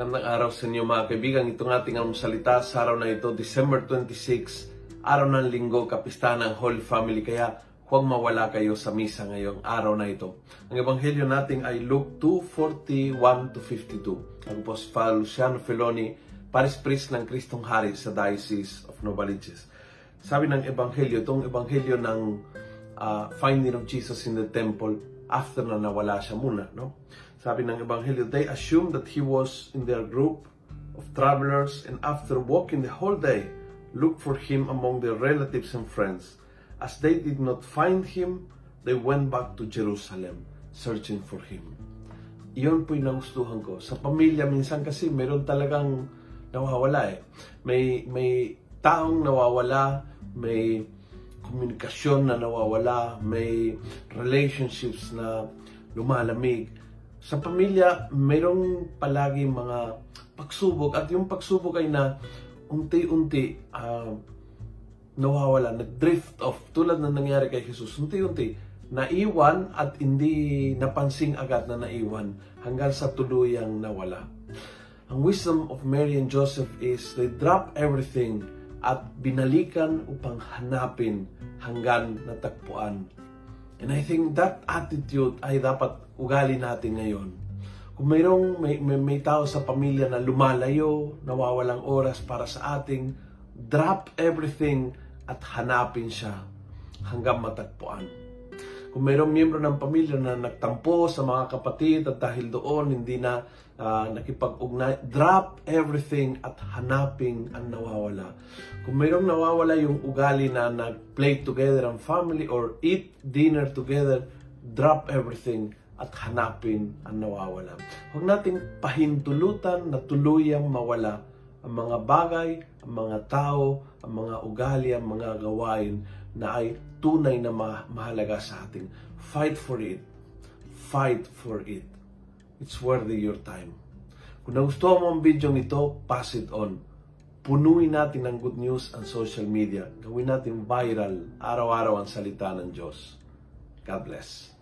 araw sa inyo mga kaibigan. Itong ating ang salita sa araw na ito, December 26, araw ng linggo, kapistahan ng Holy Family. Kaya huwag mawala kayo sa misa ngayong araw na ito. Ang ebanghelyo natin ay Luke 2:41 to 52. Ako po si Father Luciano Feloni, Paris Priest ng Kristong Hari sa Diocese of Novaliches. Sabi ng ebanghelyo, itong ebanghelyo ng uh, finding of Jesus in the temple after na nawala siya muna, no? Sabi ng Ebanghelyo, they assumed that he was in their group of travelers and after walking the whole day, looked for him among their relatives and friends. As they did not find him, they went back to Jerusalem searching for him. Iyon po yung nagustuhan ko. Sa pamilya, minsan kasi meron talagang nawawala eh. May, may taong nawawala, may komunikasyon na nawawala, may relationships na lumalamig sa pamilya, mayroong palagi mga pagsubok at yung pagsubok ay na unti-unti uh, nawawala, nag-drift off tulad na nangyari kay Jesus. Unti-unti, naiwan at hindi napansing agad na naiwan hanggang sa tuluyang nawala. Ang wisdom of Mary and Joseph is they drop everything at binalikan upang hanapin hanggang natagpuan And I think that attitude ay dapat ugali natin ngayon. Kung mayroong may, may, may tao sa pamilya na lumalayo, nawawalang oras para sa ating, drop everything at hanapin siya hanggang matagpuan. Kung mayroong miyembro ng pamilya na nagtampo sa mga kapatid at dahil doon hindi na uh, nakipag-ugnay, drop everything at hanapin ang nawawala. Kung mayroong nawawala yung ugali na nag-play together ang family or eat dinner together, drop everything at hanapin ang nawawala. Huwag nating pahintulutan na tuluyang mawala ang mga bagay, ang mga tao, ang mga ugali, ang mga gawain na ay tunay na mahalaga sa ating. Fight for it. Fight for it. It's worthy your time. Kung nagustuhan mo ang video nito, pass it on. Punuin natin ng good news ang social media. Gawin natin viral araw-araw ang salita ng Diyos. God bless.